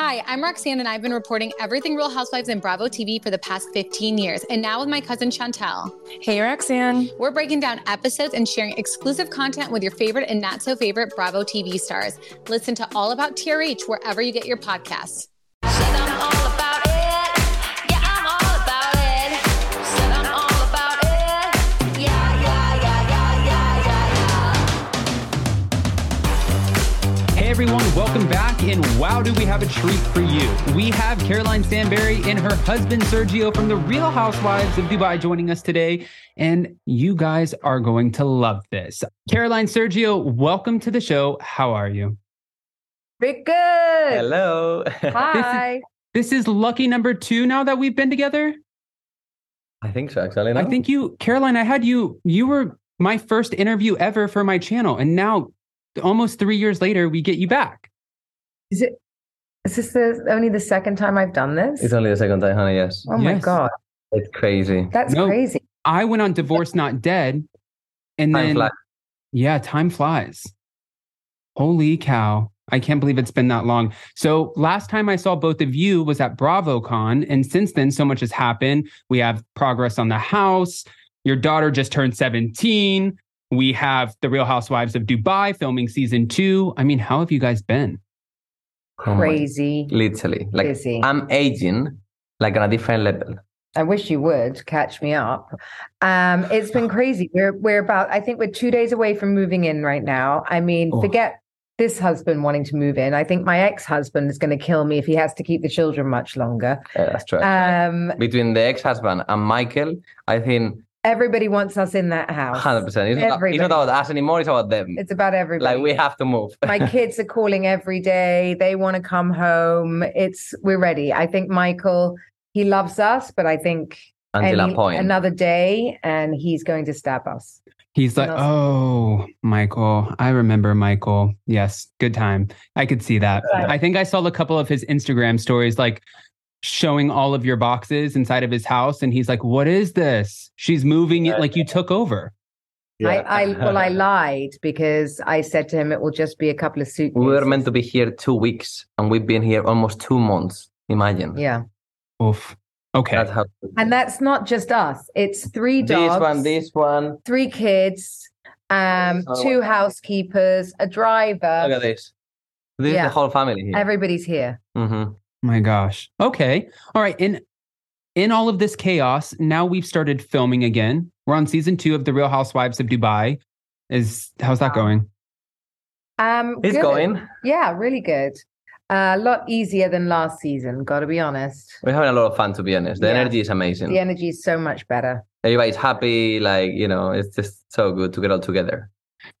Hi, I'm Roxanne, and I've been reporting everything Real Housewives and Bravo TV for the past 15 years, and now with my cousin Chantel. Hey, Roxanne. We're breaking down episodes and sharing exclusive content with your favorite and not so favorite Bravo TV stars. Listen to All About TRH wherever you get your podcasts. Everyone, welcome back. And wow, do we have a treat for you? We have Caroline Stanbury and her husband Sergio from the Real Housewives of Dubai joining us today. And you guys are going to love this. Caroline, Sergio, welcome to the show. How are you? Very good. Hello. Hi. This is lucky number two now that we've been together. I think so, actually. No? I think you, Caroline, I had you, you were my first interview ever for my channel. And now, almost three years later, we get you back. Is it? Is this the, only the second time I've done this? It's only the second time, honey. Yes. oh my Yes. god, It's crazy. that's No. crazy. I went on Divorce Not Dead. And Time then, flies. yeah, time flies. Holy cow. I can't believe it's been that long. So last time I saw both of you was at BravoCon. And since then, so much has happened. We have progress on the house. Your daughter just turned 17. We have The Real Housewives of Dubai filming season two. I mean, how have you guys been? Oh Crazy. Literally. Like, Busy. I'm aging like on a different level. I wish you would catch me up. Um, it's been crazy. We're we're about. I think we're two days away from moving in right now. I mean, Oh. forget this husband wanting to move in. I think my ex-husband is going to kill me if he has to keep the children much longer. Yeah, that's true. Um, Between the ex-husband and Michael, I think everybody wants us in that house. 100%. It's not, it's not about us anymore. It's about them. It's about everybody. like, we have to move. my kids are calling every day they want to come home it's we're ready i think michael he loves us but i think Until any- point. another day and he's going to stab us He's like, oh, Michael. I remember Michael. Yes, good time. I could see that. Right. I think I saw a couple of his Instagram stories, like showing all of your boxes inside of his house. And he's like, what is this? She's moving it like you took over. I, I well i lied because i said to him it will just be a couple of suitcases we were meant to be here two weeks, and we've been here almost two months. Imagine. yeah Oof. Okay. That's how. and that's not just us it's three dogs This one, this one. three kids um Oh, two wow. housekeepers a driver Look at this. This yeah. is the whole family here. everybody's here Mhm. My gosh. Okay. All right. In in all of this chaos, now we've started filming again. We're on season two of The Real Housewives of Dubai. Is how's that going? um It's good. going. Yeah, really good. Uh, a lot easier than last season, got to be honest. We're having a lot of fun, to be honest. The Yeah. energy is amazing. The energy is so much better. Everybody's happy. Like, you know, it's just so good to get all together.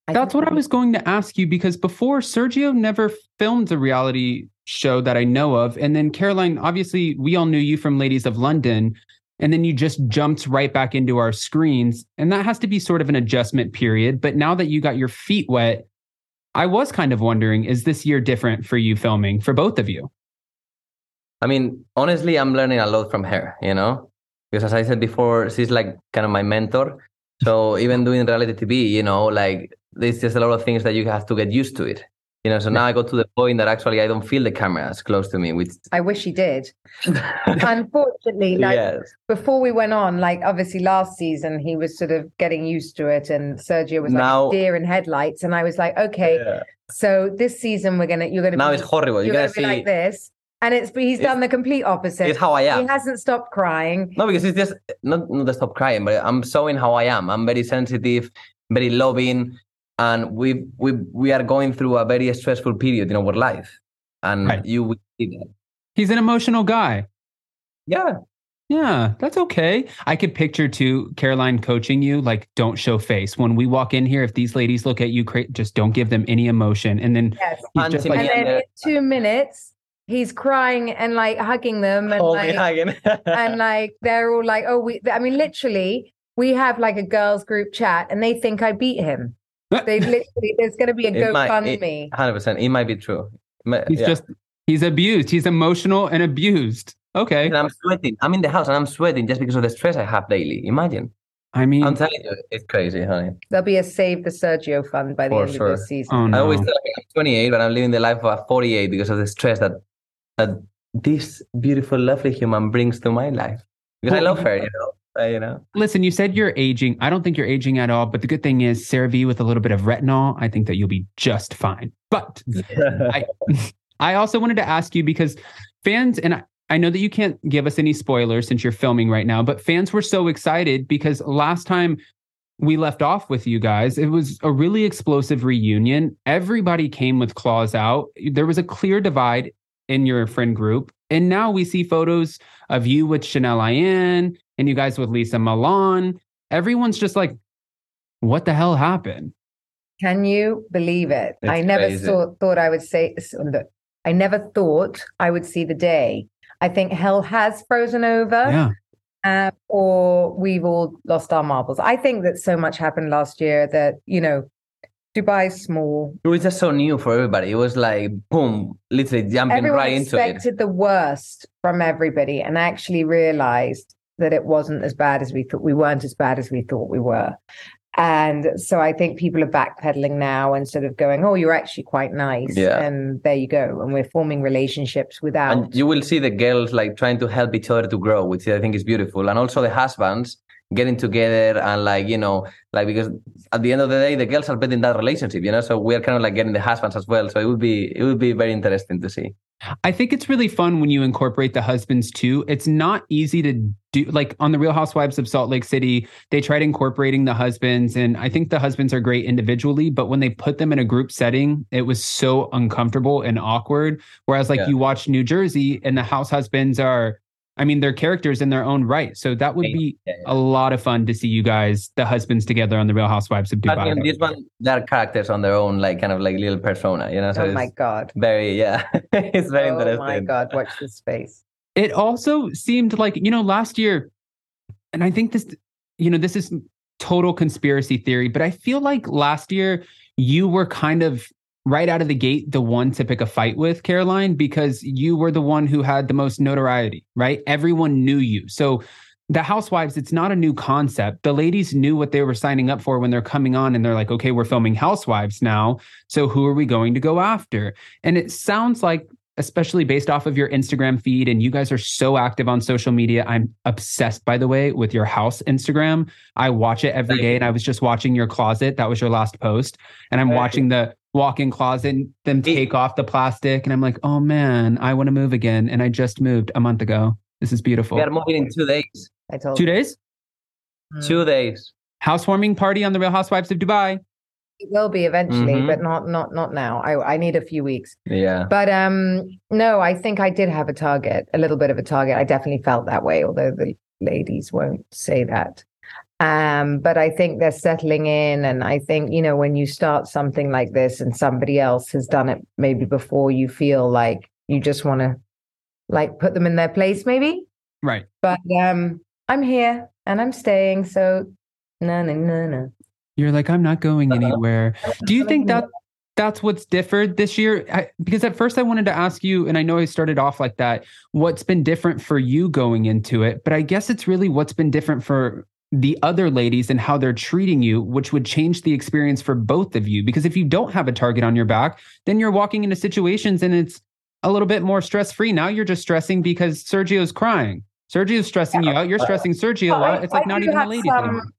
I That's what I was going to ask you because before Sergio never filmed a reality show that I know of. And then Caroline, obviously, we all knew you from Ladies of London. And then you just jumped right back into our screens. And that has to be sort of an adjustment period. But now that you got your feet wet, I was kind of wondering is this year different for you filming for both of you? I mean, honestly, I'm learning a lot from her, you know? Because as I said before, she's like kind of my mentor. So even doing reality TV, you know, like there's just a lot of things that you have to get used to it. You know, so now I got to the point that actually I don't feel the cameras close to me, which I wish he did. Unfortunately, like yes. before we went on, like obviously last season, he was sort of getting used to it, and Sergio was like Now- deer in headlights, and I was like, okay, Yeah. so this season we're gonna you're gonna Now be, it's horrible. you're You're gonna gonna be see like this, and it's he's It's- done the complete opposite. it's how I am. He hasn't stopped crying. No, because it's just not not to stop crying, but I'm showing how I am. I'm very sensitive, very loving, and we we we are going through a very stressful period in our life, and Right. you will see that. He's an emotional guy. Yeah, Yeah, that's okay. I could picture too Caroline coaching you like don't show face. When we walk in here if these ladies look at you just don't give them any emotion and then Yes. And just to like and then yeah. in two minutes he's crying and like hugging them and Hold like, again. and like they're all like oh we i mean literally we have like a girls group chat and they think i beat him they literally there's going to be a It might- gofundme Hundred percent. It might be true. Might- he's yeah. just he's abused. He's emotional and abused. Okay. And I'm sweating. I'm in the house and I'm sweating just because of the stress I have daily. Imagine. I mean I'm telling you, it's crazy, honey. there'll be a save the sergio fund by the end sure. of this season oh I always tell you I'm 28, but I'm living the life of a 48 because of the stress that that this beautiful, lovely human brings to my life because Well, I love her. You know, Uh, you know. Listen, you said you're aging. I don't think you're aging at all. But the good thing is, CeraVe with a little bit of retinol, I think that you'll be just fine. But I, I also wanted to ask you because fans, and I, I know that you can't give us any spoilers since you're filming right now, but fans were so excited because last time we left off with you guys, it was a really explosive reunion. Everybody came with claws out. There was a clear divide in your friend group. And now we see photos of you with Chanel Ayan and you guys with Lesa Milan. Everyone's just like, what the hell happened? Can you believe it? It's I never crazy. thought thought I would say. I never thought I would see the day. I think hell has frozen over. Yeah. uh, or we've all lost our marbles. I think that so much happened last year that, you know, Dubai's small. It was just so new for everybody. It was like boom, literally jumping Everyone right into it. expected the worst from everybody and actually realized that it wasn't as bad as we thought. We weren't as bad as we thought we were. And so I think people are backpedaling now and sort of going, oh, you're actually quite nice. Yeah. And there you go. And we're forming relationships without. And you will see the girls like trying to help each other to grow, which I think is beautiful. And also the husbands getting together and like, you know, like because at the end of the day, the girls are building that relationship, you know. So we're kind of like getting the husbands as well. So it would be it would be very interesting to see. I think it's really fun when you incorporate the husbands too. It's not easy to do like on the Real Housewives of Salt Lake City, they tried incorporating the husbands and I think the husbands are great individually, but when they put them in a group setting, it was so uncomfortable and awkward. Whereas like Yeah. you watch New Jersey and the house husbands are I mean, they're characters in their own right. So that would be Yeah, yeah. a lot of fun to see you guys, the husbands together on the Real Housewives of But Dubai. in this one, they're characters on their own, like kind of like little persona, you know. So oh my God. very yeah, it's very oh interesting. Oh my God. Watch this space. it also seemed like you know last year and i think this you know this is total conspiracy theory but i feel like last year you were kind of right out of the gate the one to pick a fight with caroline because you were the one who had the most notoriety right everyone knew you so the housewives it's not a new concept the ladies knew what they were signing up for when they're coming on and they're like okay we're filming housewives now so who are we going to go after and it sounds like especially based off of your Instagram feed. And you guys are so active on social media. I'm obsessed, by the way, with your house Instagram. I watch it every Thank day, you. and I was just watching your closet. That was your last post. And I'm Thank you. watching the walk in closet and them take off the plastic. And I'm like, oh man, I want to move again. And I just moved a month ago. This is beautiful. We are moving in two days. I told Two you. days? Mm. Two days. Housewarming party on the Real Housewives of Dubai. It will be eventually, Mhm. but not not not now. I I need a few weeks. Yeah. But um no, I think I did have a target, a little bit of a target. I definitely felt that way, although the ladies won't say that. Um, but I think they're settling in, and I think you know when you start something like this and somebody else has done it maybe before, you feel like you just want to like put them in their place, maybe. Right. But um, I'm here and I'm staying, so no, no, no, no. You're like, I'm not going Uh-huh. anywhere. Do you think that that's what's differed this year? I, because at first I wanted to ask you, and I know I started off like that, what's been different for you going into it? But I guess it's really what's been different for the other ladies and how they're treating you, which would change the experience for both of you. Because if you don't have a target on your back, then you're walking into situations and it's a little bit more stress free. Now you're just stressing because Sergio's crying. Sergio's stressing you out. You're stressing Sergio Well, I- out. It's like I not do even a lady. some-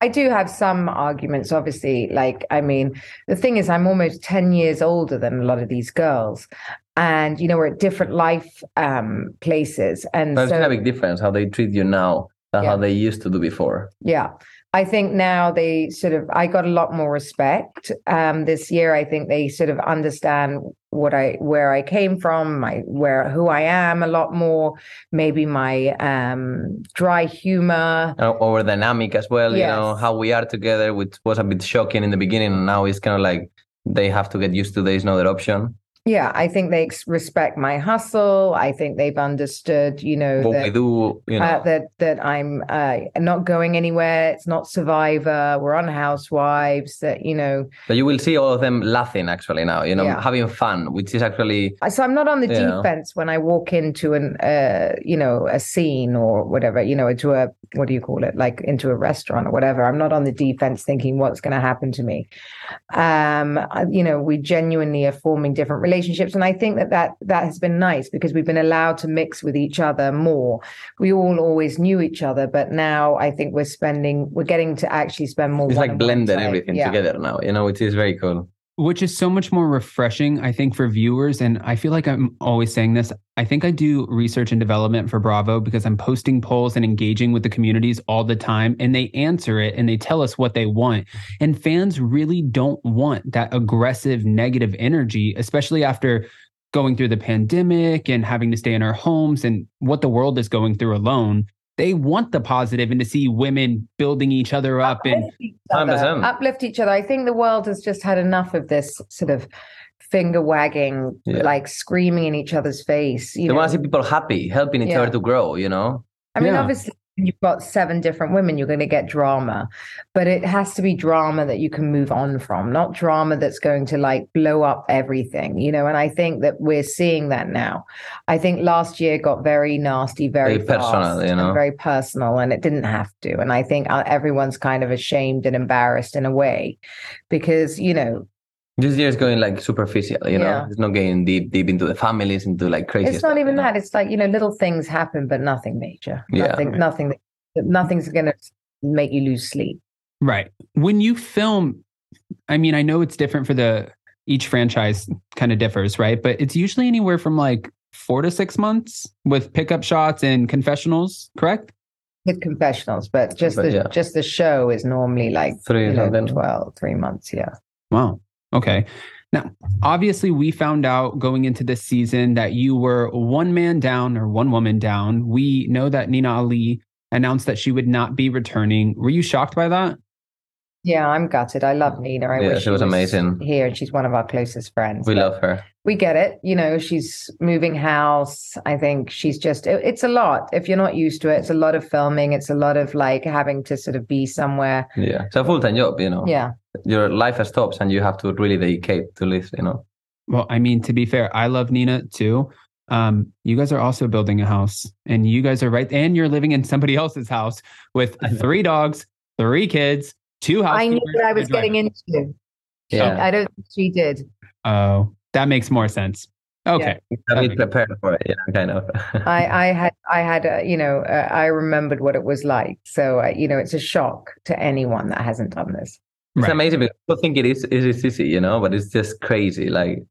I do have some arguments, obviously. Like, I mean, the thing is, I'm almost 10 years older than a lot of these girls. And, you know, we're at different life um, places. And But it's so, a big difference how they treat you now than Yeah. how they used to do before. yeah, I think now they sort of, I got a lot more respect um, this year. I think they sort of understand what I, where I came from, my, where, who I am a lot more, maybe my um, dry humor. Uh, Our dynamic as well, you know, how we are together, which was a bit shocking in the beginning. And now it's kind of like they have to get used to there is no other option. Yeah, I think they respect my hustle. I think they've understood, you know, What that, we do, you know. uh, that that I'm uh, not going anywhere. It's not Survivor. We're on Housewives. That you know, But you will see all of them laughing actually now, you know, Yeah. having fun, which is actually so I'm not on the defense when I walk into an, uh, you know, a scene or whatever. You know, into a what do you call it? Like into a restaurant or whatever. I'm not on the defense thinking what's going to happen to me. Um, you know, we genuinely are forming different relationships and i think that that that has been nice because we've been allowed to mix with each other more we all always knew each other but now i think we're spending we're getting to actually spend more It's like time. everything Yeah. together now, you know, which is very cool. Which is so much more refreshing, I think, for viewers. And I feel like I'm always saying this. I think I do research and development for Bravo because I'm posting polls and engaging with the communities all the time. And they answer it and they tell us what they want. And fans really don't want that aggressive, negative energy, especially after going through the pandemic and having to stay in our homes and what the world is going through alone. They want the positive and to see women building each other up and uplift each other, uplift each other. I think the world has just had enough of this sort of finger wagging, Yeah. like screaming in each other's face. You They know, want to see people happy, helping each Yeah. other to grow, you know? I mean, Yeah. obviously, when you've got seven different women, you're going to get drama, but it has to be drama that you can move on from, not drama that's going to like blow up everything, you know. And I think that we're seeing that now. I think last year got very nasty, very, Very personal, you know? and very personal, and it didn't have to. And I think uh, everyone's kind of ashamed and embarrassed in a way because, you know, This year is going like superficial, you know? Yeah. It's not getting deep, deep into the families, into like crazy it's stuff, not even you know? that. It's like, you know, little things happen, but nothing major. Yeah. Nothing, nothing, nothing's going to make you lose sleep. Right. When you film, I mean, I know it's different for the each franchise kind of differs, right? But it's usually anywhere from like four to six months with pickup shots and confessionals, correct? with confessionals, but just But the yeah. just the show is normally like Three you know, something. 12, three months. Yeah. Wow. Okay. Now, obviously, we found out going into this season that you were one man down or one woman down. We know that Nina Ali announced that she would not be returning. Were you shocked by that? Yeah, I'm gutted. I love Nina. I Yeah, wish she was amazing. here. and She's one of our closest friends. We love her. We get it. You know, she's moving house. I think she's just. it- it's a lot. If you're not used to it, it's a lot of filming. It's a lot of like having to sort of be somewhere. Yeah. It's a full time job, you know? Yeah. Your life stops and you have to really dedicate to live, you know? Well, I mean, to be fair, I love Nina too. Um, you guys are also building a house and you guys are right. And you're living in somebody else's house with three dogs, three kids, two houses. I knew housekeepers, what I was getting into. Yeah. I don't think she did. Oh, that makes more sense. Okay. You have prepared for it, you know, kind of. I, I had, I had, uh, you know, uh, I remembered what it was like. So, uh, you know, it's a shock to anyone that hasn't done this. It's Right. amazing because people think it is it is easy, you know, but it's just crazy. Like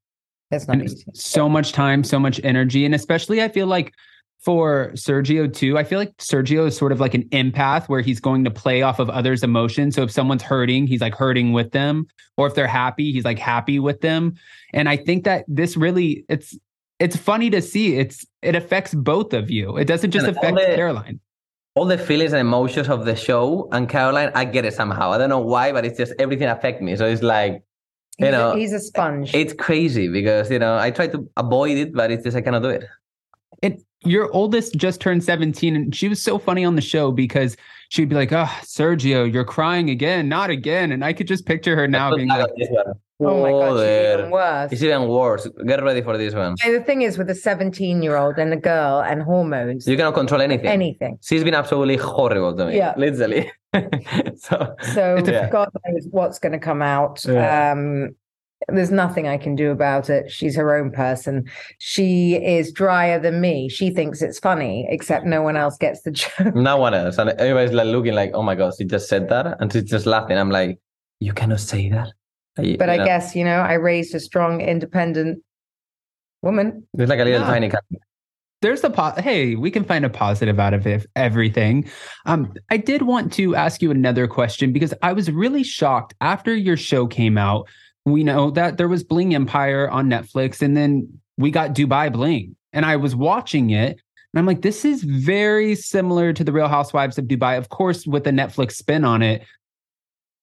It's not easy. so much time, so much energy. And especially, I feel like for Sergio too, I feel like Sergio is sort of like an empath where he's going to play off of others' emotions. So if someone's hurting, he's like hurting with them. Or if they're happy, he's like happy with them. And I think that this really, it's, it's funny to see. It's it affects both of you. It doesn't just And affect the- Caroline. All the feelings and emotions of the show and Caroline, I get it somehow. I don't know why, but it's just everything affect me. So it's like He's, you know, a, he's a sponge. it's crazy because you know I try to avoid it, but it's just I cannot do it. It your oldest just turned 17 and she was so funny on the show because she'd be like, Oh, Sergio, you're crying again, not again. And I could just picture her now being like, This one. Oh my god, she's even worse. It's even worse. Get ready for this one. The thing is, with a 17 year old and a girl and hormones, You cannot control anything. anything. She's been absolutely horrible to me. Yeah. Literally. so So It's a- God knows what's going to come out. Yeah. Um, there's nothing I can do about it. She's her own person. She is drier than me. She thinks it's funny, except no one else gets the joke. no one else. And everybody's like looking like, oh my god, she just said that. And she's just laughing. I'm like, you cannot say that. You- But you I know, guess, you know, I raised a strong, independent woman. There's like a little Yeah. tiny cat. there's the po- hey we can find a positive out of it, everything um i did want to ask you another question because i was really shocked after your show came out we know that there was bling empire on netflix and then we got dubai bling and i was watching it and i'm like this is very similar to the real housewives of dubai of course with the netflix spin on it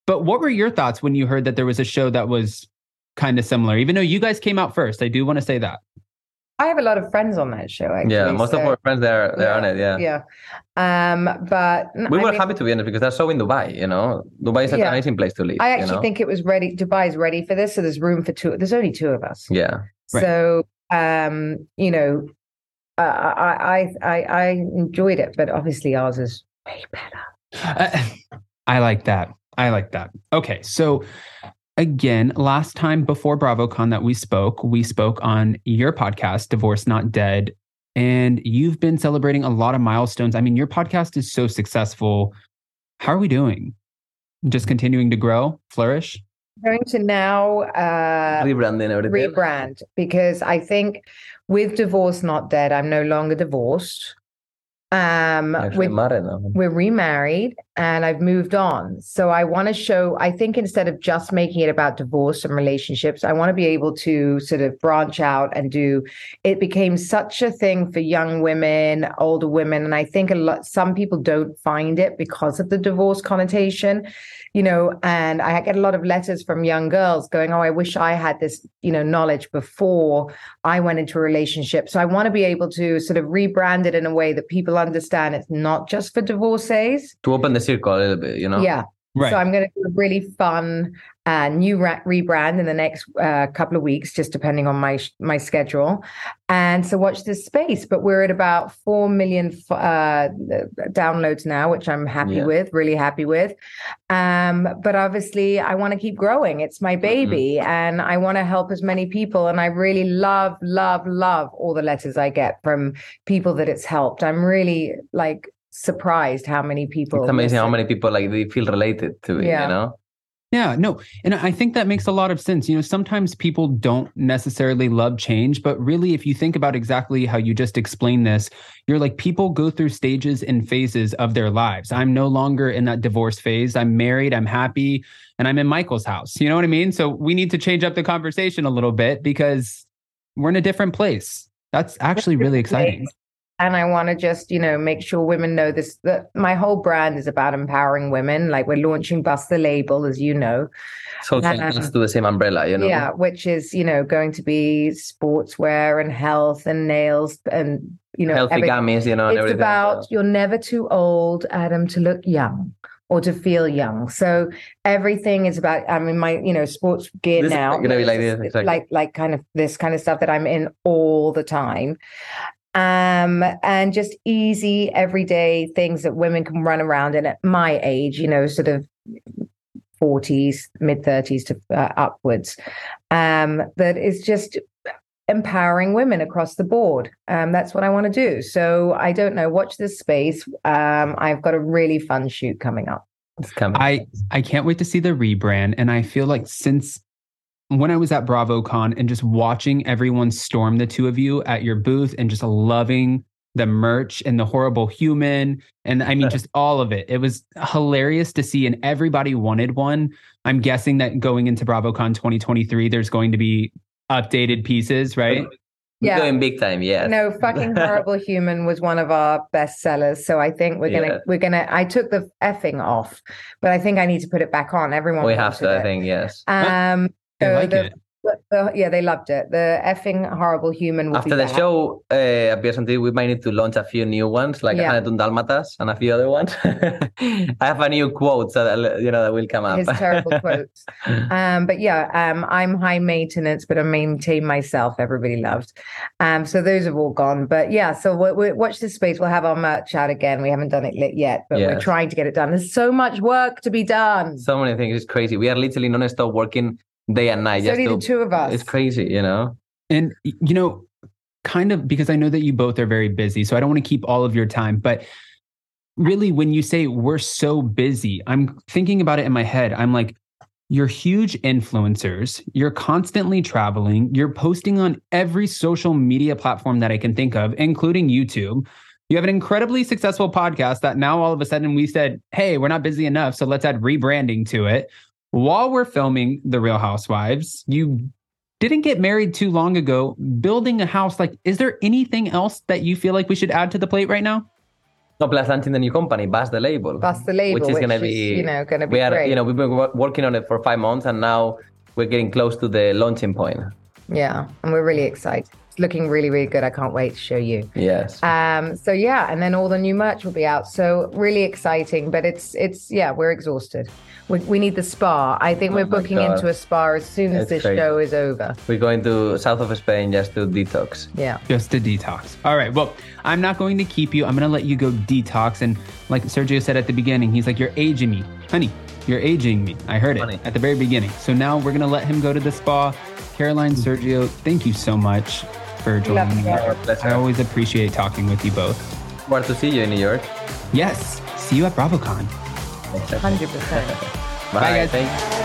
but what were your thoughts when you heard that there was a show that was kind of similar even though you guys came out first i do want to say that I have a lot of friends on that show. Actually, yeah, most of our friends they're they're on it. Yeah. yeah. Um, but We I were mean, happy to be in it because they're so in Dubai, you know. Dubai is an Yeah. amazing place to live. I you actually know? think it was ready. Dubai is ready for this, so there's room for two. There's only two of us. Yeah. Right. So, um, you know, uh, I, I, I, I enjoyed it, but obviously ours is way better. Uh, I like that. I like that. Okay, so again, last time before BravoCon that we spoke, we spoke on your podcast, Divorce Not Dead. And you've been celebrating a lot of milestones. I mean, your podcast is so successful. How are we doing? Just continuing to grow, flourish? going to now uh, rebranding everything. rebrand because I think with Divorce Not Dead, I'm no longer divorced. Um, Actually, with, married now. we're remarried and I've moved on. So I want to show, I think instead of just making it about divorce and relationships, I want to be able to sort of branch out and do it became such a thing for young women, older women. And I think a lot some people don't find it because of the divorce connotation, you know, and I get a lot of letters from young girls going, Oh, I wish I had this, you know, knowledge before I went into a relationship. So I want to be able to sort of rebrand it in a way that people understand it's not just for divorcees. To open the circle a little bit, you know? Yeah. Right. So I'm going to do a really fun uh, new ra- rebrand in the next uh, couple of weeks, just depending on my sh- my schedule. And so watch this space. But we're at about four million f- uh, downloads now, which I'm happy Yeah. with, really happy with. Um, but obviously, I want to keep growing. It's my baby, and I want to help as many people. And I really love, love, love all the letters I get from people that it's helped. I'm really like surprised how many people. It's amazing how many people like they feel related to it, Yeah. you know? Yeah, no. And I think that makes a lot of sense. You know, sometimes people don't necessarily love change, but really, if you think about exactly how you just explained this, you're like, people go through stages and phases of their lives. I'm no longer in that divorce phase. I'm married, I'm happy, and I'm in Michael's house. You know what I mean? So we need to change up the conversation a little bit because we're in a different place. That's actually really exciting. And I want to just, you know, make sure women know this that my whole brand is about empowering women. Like we're launching Bust the Label, as you know. So Um, to the same umbrella, you know? Yeah, which is, you know, going to be sportswear and health and nails and you know Healthy gummies, you know, and it's about you're never too old, Adam, to look young or to feel young. So everything is about. I mean, my you know sports gear This now, like exactly. like like kind of this kind of stuff that I'm in all the time. Um, and just easy everyday things that women can run around in at my age, you know, sort of 40s, mid 30s to uh, upwards. Um, that is just empowering women across the board. Um, that's what I want to do. So I don't know. Watch this space. Um, I've got a really fun shoot coming up. It's coming. I I can't wait to see the rebrand, and I feel like since when I was at BravoCon and just watching everyone storm the two of you at your booth and just loving the merch and the horrible human and I mean just all of it. It was hilarious to see, and everybody wanted one. I'm guessing that going into BravoCon 2023, there's going to be updated pieces, right? We're Yeah. going big time, yeah. No, fucking horrible human was one of our best sellers. So I think we're gonna Yeah. we're gonna. I took the effing off, but I think I need to put it back on. Everyone we have wanted to, I think, yes. Um, So like the, it. the- yeah, they loved it. The effing horrible human. Will After the back. show uh, appears on TV, we might need to launch a few new ones, like Yeah. Hanetun Dalmatas and a few other ones. I have a new quote that you know that will come up. his terrible quotes. Um, but yeah, um, I'm high maintenance, but I maintain myself. Everybody loved. Um, so those have all gone. But yeah, so we, we, watch this space. We'll have our merch out again. We haven't done it lit yet, but we're trying to get it done. There's so much work to be done. So so many things. It's crazy. We are literally non-stop working day and night. just only the two of us. It's crazy, you know. And you know, kind of because I know that you both are very busy, so I don't want to keep all of your time, but really when you say we're so busy, I'm thinking about it in my head. I'm like you're huge influencers, you're constantly traveling, you're posting on every social media platform that I can think of, including YouTube. You have an incredibly successful podcast that now all of a sudden we said, "Hey, we're not busy enough, so let's add rebranding to it." While we're filming The Real Housewives, you didn't get married too long ago, building a house. Like, is there anything else that you feel like we should add to the plate right now? No, plus launching the new company, Bust the Label. Bust the label, which is going to be, you know, going to be we are, great. you know, we've been working on it for five months, and now we're getting close to the launching point. yeah, and we're really excited. It's looking really, really good. I can't wait to show you. Yes. Um, so yeah, and then all the new merch will be out. So really exciting, but it's it's yeah, we're exhausted. We, we need the spa. I think Oh we're booking God. into a spa as soon as It's this crazy. show is over. we're going to south of Spain just to detox. Yeah. Just to detox. All right. Well, I'm not going to keep you. I'm going to let you go detox. And like Sergio said at the beginning, he's like, You're aging me. Honey, You're aging me. I heard it Funny. at the very beginning. So now we're gonna let him go to the spa. Caroline, Sergio, thank you so much for joining me. you. Our pleasure. I always appreciate talking with you both. Where to see you in New York. Yes. See you at BravoCon. Hundred percent. Bye, Bye, guys. Thank